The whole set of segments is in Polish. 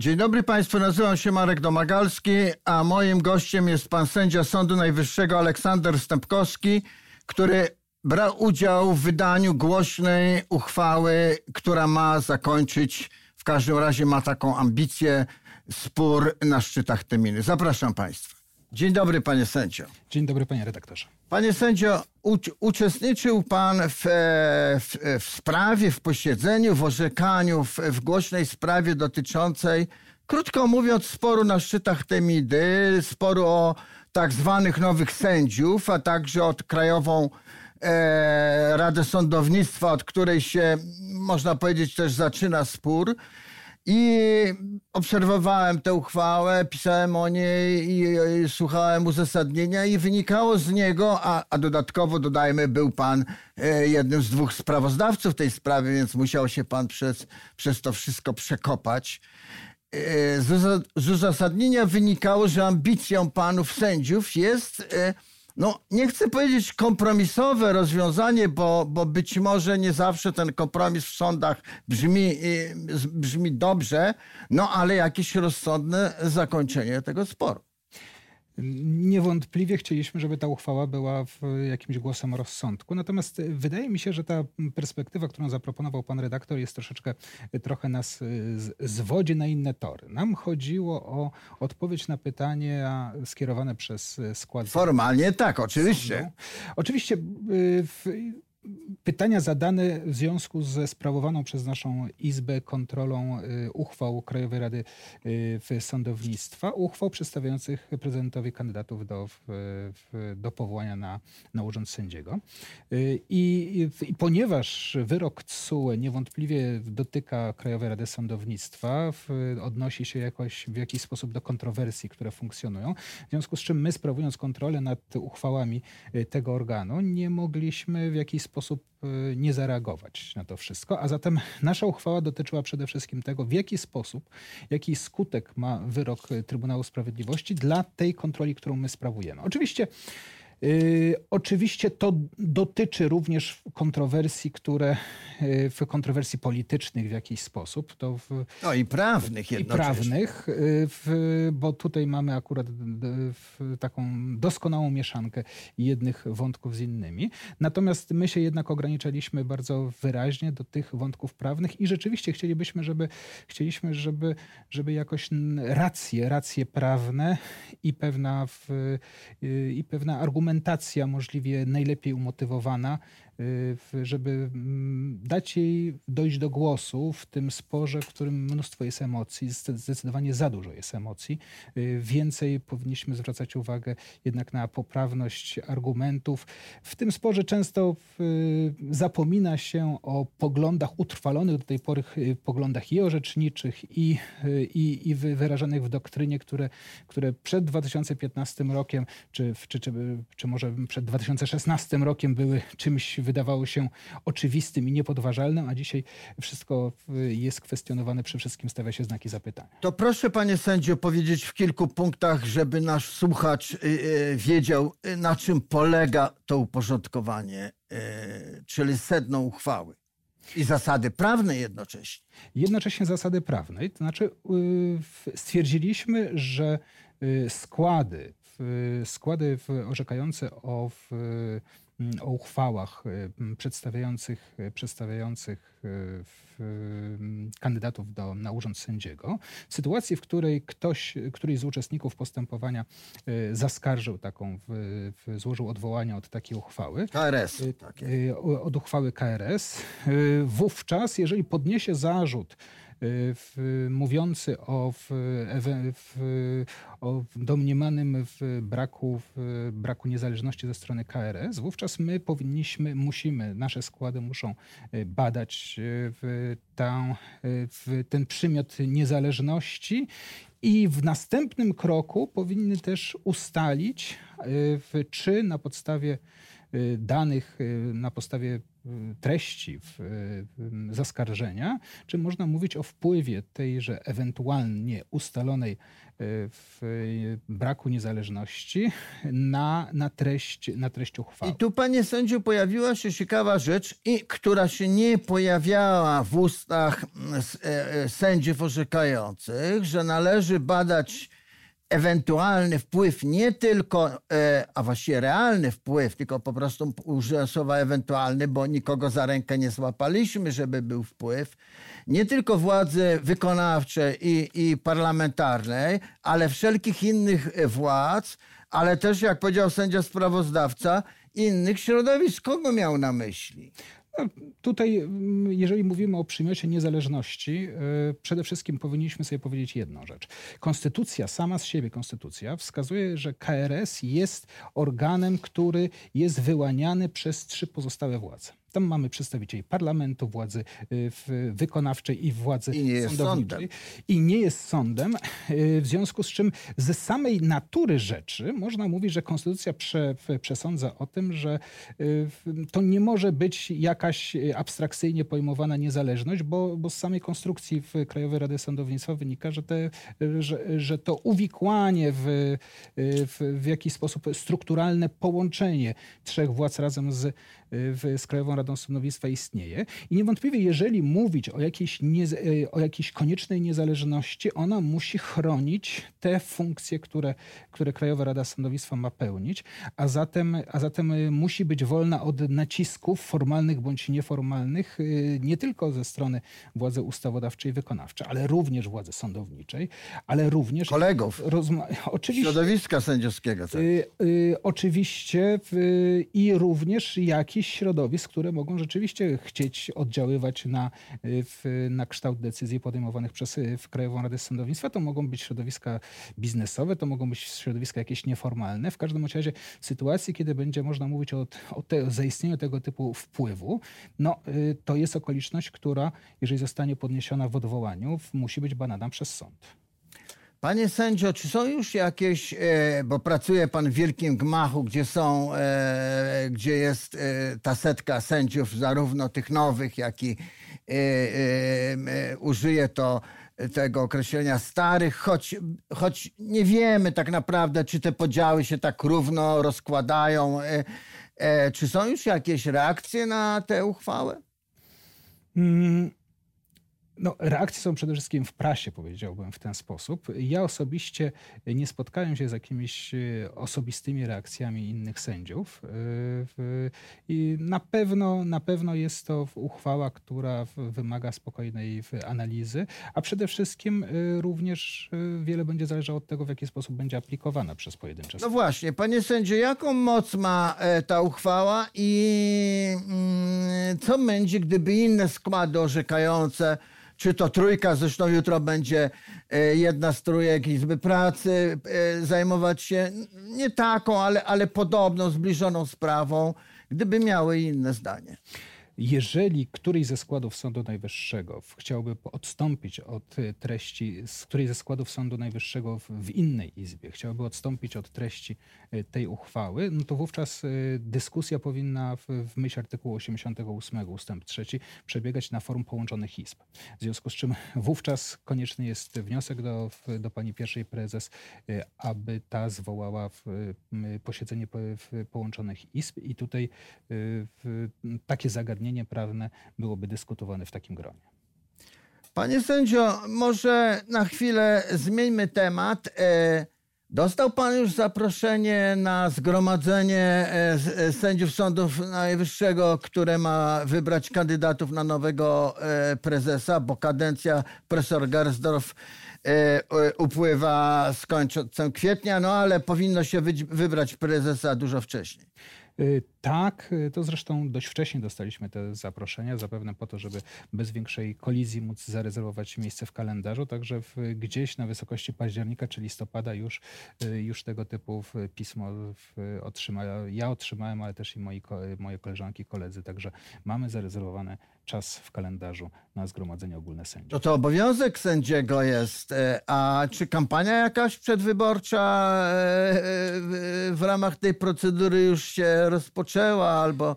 Dzień dobry Państwu, nazywam się Marek Domagalski, a moim gościem jest pan sędzia Sądu Najwyższego Aleksander Stępkowski, który brał udział w wydaniu głośnej uchwały, która ma zakończyć, w każdym razie ma taką ambicję, spór na szczytach Teminy. Zapraszam Państwa. Dzień dobry panie sędzio. Dzień dobry panie redaktorze. Panie sędzio, uczestniczył pan w, w, w, sprawie, w posiedzeniu, w orzekaniu, w, w głośnej sprawie dotyczącej, krótko mówiąc, sporu na szczytach Temidy, sporu o tak zwanych nowych sędziów, a także od Krajową e, Radę Sądownictwa, od której się, można powiedzieć, też zaczyna spór. I obserwowałem tę uchwałę, pisałem o niej i, i słuchałem uzasadnienia i wynikało z niego, a, a dodatkowo dodajmy, był pan e, jednym z dwóch sprawozdawców tej sprawy, więc musiał się pan przez, przez to wszystko przekopać. E, z, z uzasadnienia wynikało, że ambicją panów sędziów jest e, no nie chcę powiedzieć kompromisowe rozwiązanie, bo, bo być może nie zawsze ten kompromis w sądach brzmi, y, brzmi dobrze, no ale jakieś rozsądne zakończenie tego sporu. Niewątpliwie chcieliśmy, żeby ta uchwała była jakimś głosem rozsądku. Natomiast wydaje mi się, że ta perspektywa, którą zaproponował pan redaktor, jest troszeczkę, trochę nas zwodzi na inne tory. Nam chodziło o odpowiedź na pytanie skierowane przez skład. Formalnie tak, oczywiście. Oczywiście y, w, Pytania zadane w związku ze sprawowaną przez naszą Izbę kontrolą y, uchwał Krajowej Rady y, Sądownictwa, uchwał przedstawiających prezydentowi kandydatów do, do powołania na, na urząd sędziego. Y, I, I, ponieważ wyrok TSUE niewątpliwie dotyka Krajowej Rady Sądownictwa, odnosi się jakoś w jakiś sposób do kontrowersji, które funkcjonują, w związku z czym my sprawując kontrolę nad uchwałami tego organu, nie mogliśmy w jakiś sposób y, nie zareagować na to wszystko. A zatem nasza uchwała dotyczyła przede wszystkim tego, w jaki sposób, jaki skutek ma wyrok Trybunału Sprawiedliwości dla tej kontroli, którą my sprawujemy. Oczywiście oczywiście to dotyczy również kontrowersji, które y, w kontrowersji politycznych w jakiś sposób. To w, no i prawnych I prawnych, y, w, bo tutaj mamy akurat taką doskonałą mieszankę jednych wątków z innymi. Natomiast my się jednak ograniczaliśmy bardzo wyraźnie do tych wątków prawnych i rzeczywiście chcielibyśmy, żeby, chcieliśmy, żeby, żeby jakoś racje, racje prawne i pewna, w, i pewna argumentacja argumentacja możliwie najlepiej umotywowana, żeby mm, dać jej dojść do głosu w tym sporze, w którym mnóstwo jest emocji, zdecydowanie za dużo jest emocji. Y, więcej powinniśmy zwracać uwagę jednak na poprawność argumentów. W tym sporze często y, zapomina się o poglądach utrwalonych do tej pory poglądach i orzeczniczych, i, i, i wyrażanych w doktrynie, które, które przed 2015 rokiem, czy, czy, czy, czy może przed 2016 rokiem były czymś, wydawało się oczywistym i niepodważalnym, a dzisiaj wszystko jest kwestionowane, przede wszystkim stawia się znaki zapytania. To proszę panie sędzio powiedzieć w kilku punktach, żeby nasz słuchacz y, y, wiedział, y, na czym polega to uporządkowanie, czyli sedno uchwały. I zasady prawne jednocześnie. Jednocześnie zasady prawne. To znaczy, stwierdziliśmy, że składy składy orzekające o, o uchwałach y, przedstawiających, przedstawiających y, kandydatów do, na urząd sędziego. W sytuacji, w której ktoś, któryś z uczestników postępowania y, zaskarżył taką, złożył odwołanie od takiej uchwały. KRS. Takie. Od uchwały KRS. Wówczas, jeżeli podniesie zarzut, w, mówiący o, w, w, o domniemanym braku, braku niezależności ze strony KRS, wówczas my powinniśmy, musimy, nasze składy muszą e, badać e, w, w ten przymiot niezależności i w następnym kroku powinny też ustalić, czy na podstawie danych, na podstawie treści w, zaskarżenia, czy można mówić o wpływie tejże ewentualnie ustalonej w braku niezależności na, na, treść, na treść uchwały. I tu, panie sędziu, pojawiła się ciekawa rzecz, i, która się nie pojawiała w ustach e, e, sędziów orzekających, że należy badać ewentualny wpływ nie tylko, e, a właściwie realny wpływ, tylko po prostu użyłem słowa ewentualny, bo nikogo za rękę nie złapaliśmy, żeby był wpływ, nie tylko władzy wykonawczej i, i parlamentarnej, ale wszelkich innych władz, ale też, jak powiedział sędzia sprawozdawca, innych środowisk. Kogo miał na myśli? No, tutaj, mm, jeżeli mówimy o przymiocie niezależności, e, przede wszystkim powinniśmy sobie powiedzieć jedną rzecz. Konstytucja, sama z siebie konstytucja, wskazuje, że KRS jest organem, który jest wyłaniany przez trzy pozostałe władze. Tam mamy przedstawicieli parlamentu, władzy y, wykonawczej i władzy I sądowniczej. I nie jest sądem, y, w związku z czym ze samej natury rzeczy można mówić, że konstytucja prze, przesądza o tym, że y, to nie może być jakaś abstrakcyjnie pojmowana niezależność, bo, bo z samej konstrukcji w Krajowej Rady Sądownictwa wynika, że, te, że, że to uwikłanie w, w, w jakiś sposób strukturalne połączenie trzech władz razem z, z Krajową Radą Sądownictwa istnieje. I niewątpliwie, jeżeli mówić o jakiejś, nie, e, o jakiejś koniecznej niezależności, ona musi chronić te funkcje, które, które Krajowa Rada Sądownictwa ma pełnić, a zatem, a zatem e, musi być wolna od nacisków formalnych bądź nieformalnych, e, nie tylko ze strony władzy ustawodawczej i wykonawczej, ale również władzy sądowniczej, ale również... Kolegów. Oczywiście. Środowiska sędziowskiego. Tak. Y, y, oczywiście y, i również jakichś środowisk, które które mogą rzeczywiście chcieć oddziaływać na, w, na kształt decyzji podejmowanych przez w Krajową Radę Sądownictwa. To mogą być środowiska biznesowe, to mogą być środowiska jakieś nieformalne. W każdym razie w sytuacji, kiedy będzie można mówić o, o, te, o zaistnieniu tego typu wpływu, no, y, to jest okoliczność, która, jeżeli zostanie podniesiona w odwołaniu, musi być badana przez sąd. Panie sędzio, czy są już jakieś, e, bo pracuje pan w wielkim gmachu, gdzie są, e, gdzie jest e, ta setka sędziów, zarówno tych nowych, jak i użyję to tego określenia starych, choć, choć nie wiemy tak naprawdę, czy te podziały się tak równo rozkładają. Czy są już jakieś reakcje na tę uchwałę? Mm. No, reakcje są przede wszystkim w prasie, powiedziałbym w ten sposób. Ja osobiście nie spotkałem się z jakimiś e, osobistymi reakcjami innych sędziów. E, I na pewno, na pewno jest to uchwała, która wymaga spokojnej analizy, a przede wszystkim e, również wiele będzie zależało od tego, w jaki sposób będzie aplikowana przez pojedyncze No właśnie, panie sędzio, jaką moc ma ta uchwała i mm, co będzie, gdyby inne składy orzekające czy to trójka, zresztą jutro będzie e, jedna z trójek Izby Pracy e, zajmować się nie taką, ale, ale podobną, zbliżoną sprawą, gdyby miały inne zdanie. Jeżeli któryś ze składów Sądu Najwyższego chciałby odstąpić od treści, z której ze składów Sądu Najwyższego w innej izbie chciałby odstąpić od treści e, tej uchwały, no to wówczas e, dyskusja powinna w, w myśl artykułu 88 ustęp 3 przebiegać na forum połączonych izb. W związku z czym wówczas konieczny jest wniosek do, do pani pierwszej prezes, e, aby ta zwołała posiedzenie połączonych izb i tutaj takie zagadnienie zagadnienie prawne byłoby dyskutowane w takim gronie. Panie sędzio, może na chwilę zmieńmy temat. E, dostał pan już zaproszenie na zgromadzenie e, e, sędziów Sądu Najwyższego, które ma wybrać kandydatów na nowego prezesa, bo kadencja profesor Gersdorf upływa z końcem kwietnia, no ale powinno się wybrać prezesa dużo wcześniej. Tak, y, to zresztą dość wcześnie dostaliśmy te zaproszenia, zapewne po to, żeby bez większej kolizji móc zarezerwować miejsce w kalendarzu, także w, gdzieś na wysokości października czy listopada już, y, już tego typu pismo otrzymałem. Ja otrzymałem, ale też i moi, moje koleżanki, koledzy, także mamy zarezerwowane czas w kalendarzu na Zgromadzenie Ogólne Sędziów. To to obowiązek sędziego jest. E, a czy kampania jakaś przedwyborcza e, e, w ramach tej procedury już się rozpoczęła albo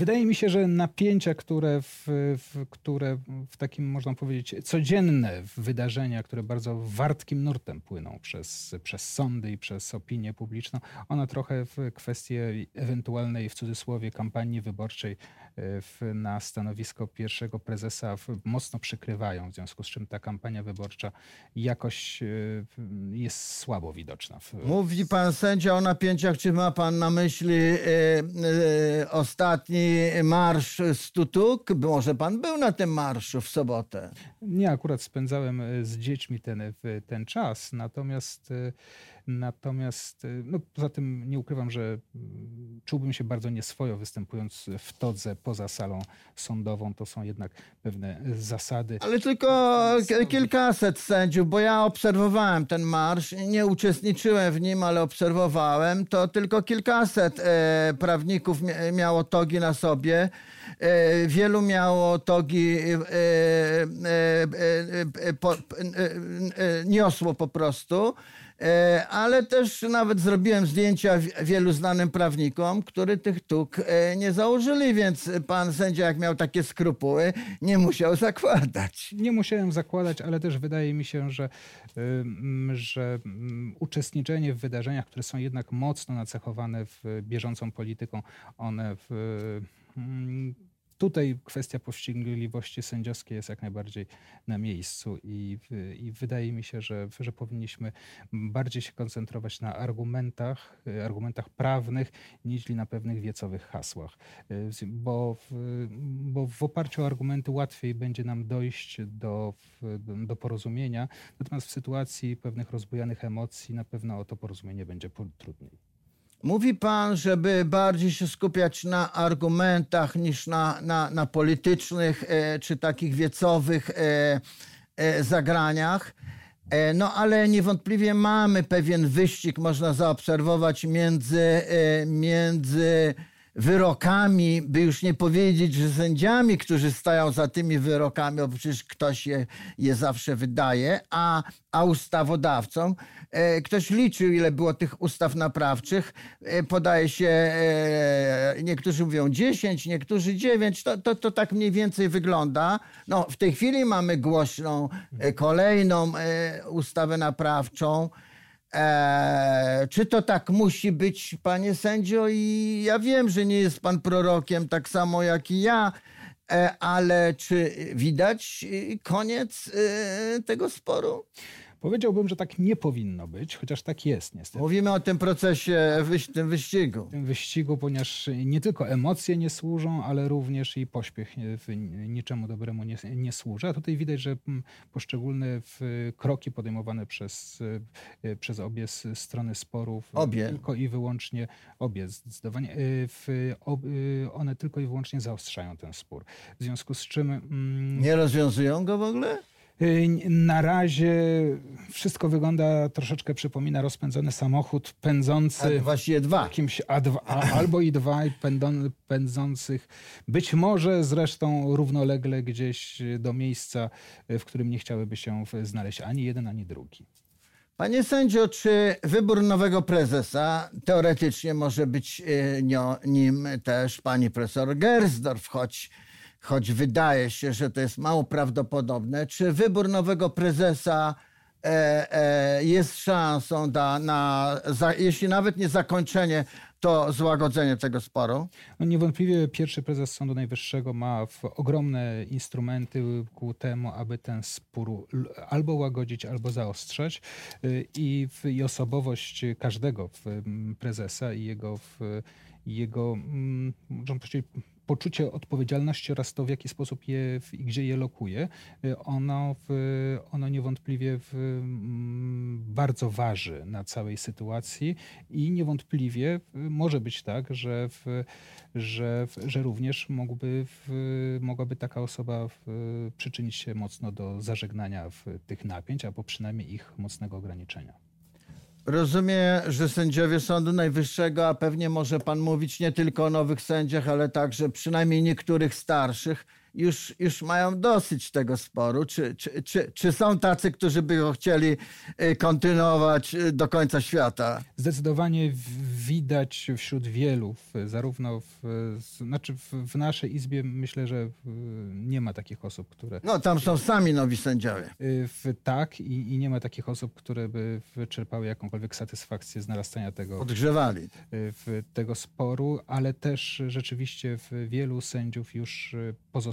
Wydaje mi się, że napięcia, które w, w, które w takim, można powiedzieć, codzienne wydarzenia, które bardzo wartkim nurtem płyną przez, przez sądy i przez opinię publiczną, one trochę w kwestii ewentualnej, w cudzysłowie, kampanii wyborczej w, na stanowisko pierwszego prezesa mocno przykrywają, w związku z czym ta kampania wyborcza jakoś jest słabo widoczna. Mówi pan sędzia o napięciach, czy ma pan na myśli e, e, ostatni marsz z Tutuk? Może pan był na tym marszu w sobotę? Nie, akurat spędzałem e, z dziećmi ten, ten czas, natomiast Natomiast y, no, poza tym nie ukrywam, że mm, czułbym się bardzo nieswojo występując w todze poza salą sądową. To są jednak pewne zasady. Ale tylko kilkaset sędziów, bo ja obserwowałem ten marsz. Nie uczestniczyłem w nim, ale obserwowałem. To tylko kilkaset e, prawników miało togi na sobie. E, wielu miało togi, e, e, po, niosło po prostu. E, ale też nawet zrobiłem zdjęcia wielu znanym prawnikom, którzy tych tuk e, nie założyli, więc pan sędzia, jak miał takie skrupuły, nie musiał zakładać. Nie musiałem zakładać, ale też wydaje mi się, że, że uczestniczenie w wydarzeniach, które są jednak mocno nacechowane w bieżącą polityką, one w tutaj kwestia powściągliwości sędziowskiej jest jak najbardziej na miejscu i, i wydaje mi się, że, że powinniśmy bardziej się koncentrować na argumentach, argumentach prawnych, niż na pewnych wiecowych hasłach. Bo w, bo w oparciu o argumenty łatwiej będzie nam dojść do, do porozumienia, natomiast w sytuacji pewnych rozbujanych emocji na pewno o to porozumienie będzie trudniej. Mówi pan, żeby bardziej się skupiać na argumentach niż na, na, na politycznych e, czy takich wiecowych e, e, zagraniach. E, no ale niewątpliwie mamy pewien wyścig, można zaobserwować między, e, między wyrokami, by już nie powiedzieć, że sędziami, którzy stają za tymi wyrokami, bo przecież ktoś je, je zawsze wydaje, a, a ustawodawcą. E, ktoś liczył, ile było tych ustaw naprawczych. E, podaje się, e, niektórzy mówią 10, niektórzy 9. To, to, to tak mniej więcej wygląda. No, w tej chwili mamy głośną e, kolejną e, ustawę naprawczą. Eee, czy to tak musi być, panie sędzio? I ja wiem, że nie jest pan prorokiem tak samo jak i ja, e, ale czy widać e, koniec e, tego sporu? Powiedziałbym, że tak nie powinno być, chociaż tak jest niestety. Mówimy o tym procesie, tym wyścigu. Tym wyścigu, ponieważ nie tylko emocje nie służą, ale również i pośpiech niczemu dobremu nie, nie służy. A tutaj widać, że mm, poszczególne kroki podejmowane przez, e, przez obie strony sporów, obie. tylko i wyłącznie, obie zdecydowanie, e, one tylko i wyłącznie zaostrzają ten spór. W związku z czym... Mm, nie rozwiązują go w ogóle? Y, na razie wszystko wygląda, troszeczkę przypomina rozpędzony samochód pędzący. A właściwie dwa. Jakimś A2, albo i dwa pędzących, być może zresztą równolegle gdzieś do miejsca, w którym nie chciałyby się znaleźć ani jeden, ani drugi. Panie sędzio, czy wybór nowego prezesa teoretycznie może być y, nim też pani profesor Gersdorf, choć choć wydaje się, że to jest mało prawdopodobne, czy wybór nowego prezesa e, e, jest szansą da, na, za, jeśli nawet nie zakończenie, to złagodzenie tego sporu? No niewątpliwie pierwszy prezes Sądu Najwyższego ma ogromne instrumenty ku temu, aby ten spór albo łagodzić, albo zaostrzać. Y, I, i osobowość każdego prezesa i jego, jego można powiedzieć, poczucie odpowiedzialności oraz to, w jaki sposób je i gdzie je lokuje, y, ono, w, ono niewątpliwie w, mm, bardzo waży na całej sytuacji i niewątpliwie może być tak, że, w, że, że również mógłby, mogłaby taka osoba przyczynić się mocno do zażegnania tych napięć, albo przynajmniej ich mocnego ograniczenia. Rozumiem, że sędziowie Sądu Najwyższego, a pewnie może pan mówić nie tylko o nowych sędziach, ale także przynajmniej niektórych starszych, już, już mają dosyć tego sporu? Czy, czy, czy, czy są tacy, którzy by go chcieli y, kontynuować y, do końca świata? Zdecydowanie widać wśród wielu, zarówno w, znaczy w, naszej izbie myślę, że nie ma takich osób, które... No tam są sami nowi sędziowie. Y, w, tak i, i nie ma takich osób, które by wyczerpały jakąkolwiek satysfakcję z narastania tego... Odgrzewali. W, tego sporu, ale też rzeczywiście w wielu sędziów już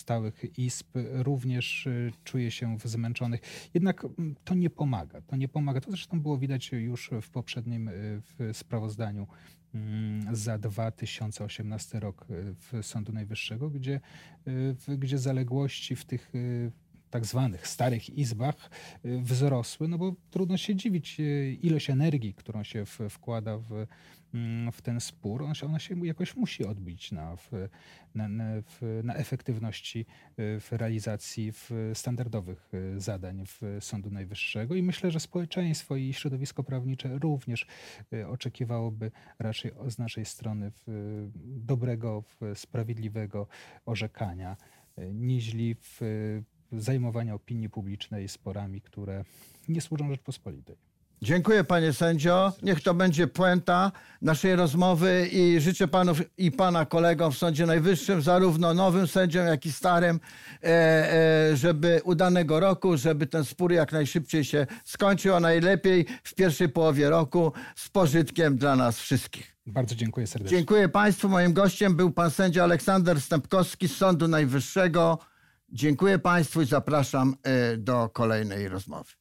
pozostałych izb również czuje się zmęczonych. Jednak mm, to nie pomaga. To nie pomaga. To zresztą było widać już w poprzednim w sprawozdaniu mm, za 2018 rok w Sądu Najwyższego, gdzie, gdzie zaległości w tych tak zwanych starych izbach wzrosły, no bo trudno się dziwić ilość energii, którą się wkłada w Mm, w ten spór, ona się, ona się jakoś musi odbić na, na, na, efektywności y, w realizacji w standardowych y, zadań w Sądu Najwyższego. I myślę, że społeczeństwo i środowisko prawnicze również y, oczekiwałoby raczej z naszej strony dobrego, sprawiedliwego orzekania, niźli w zajmowania opinii publicznej sporami, które nie służą Rzeczpospolitej. Dziękuję panie sędzio. Niech to będzie puenta naszej rozmowy i życzę panów i pana kolegom w Sądzie Najwyższym, zarówno nowym sędziom, jak i starym, e, e, żeby udanego roku, żeby ten spór jak najszybciej się skończył, a najlepiej w pierwszej połowie roku z pożytkiem dla nas wszystkich. Bardzo dziękuję serdecznie. Dziękuję państwu. Moim gościem był pan sędzia Aleksander Stępkowski z Sądu Najwyższego. Dziękuję państwu i zapraszam e, do kolejnej rozmowy.